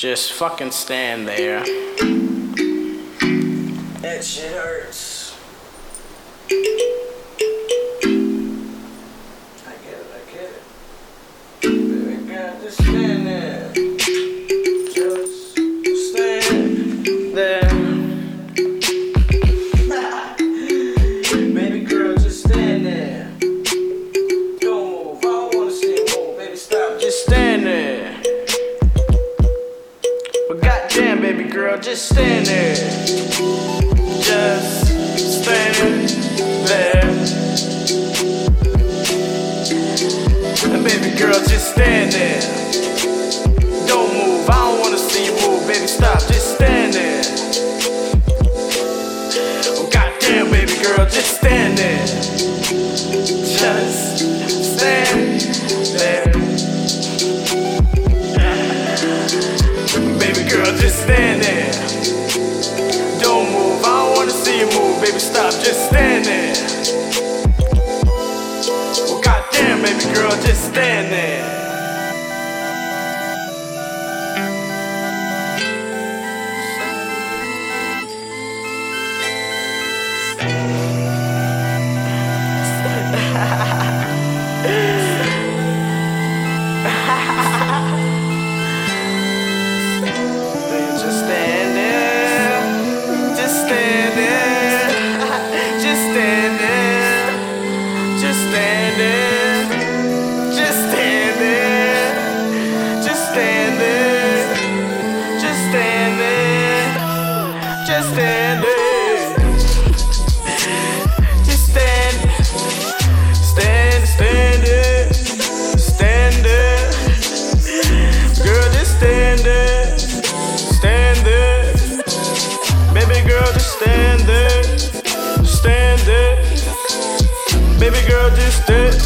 Just fucking stand there. That shit hurts. Girl, just stand there. Just stand there. And baby girl, just stand there. Don't move, I don't wanna see you move. Baby, stop, just stand there. Oh, goddamn, baby girl, just stand there, Just stand, stand, stand it, stand it. Girl, just stand it, stand it. Baby girl, just stand it, stand it. Baby girl, just stand.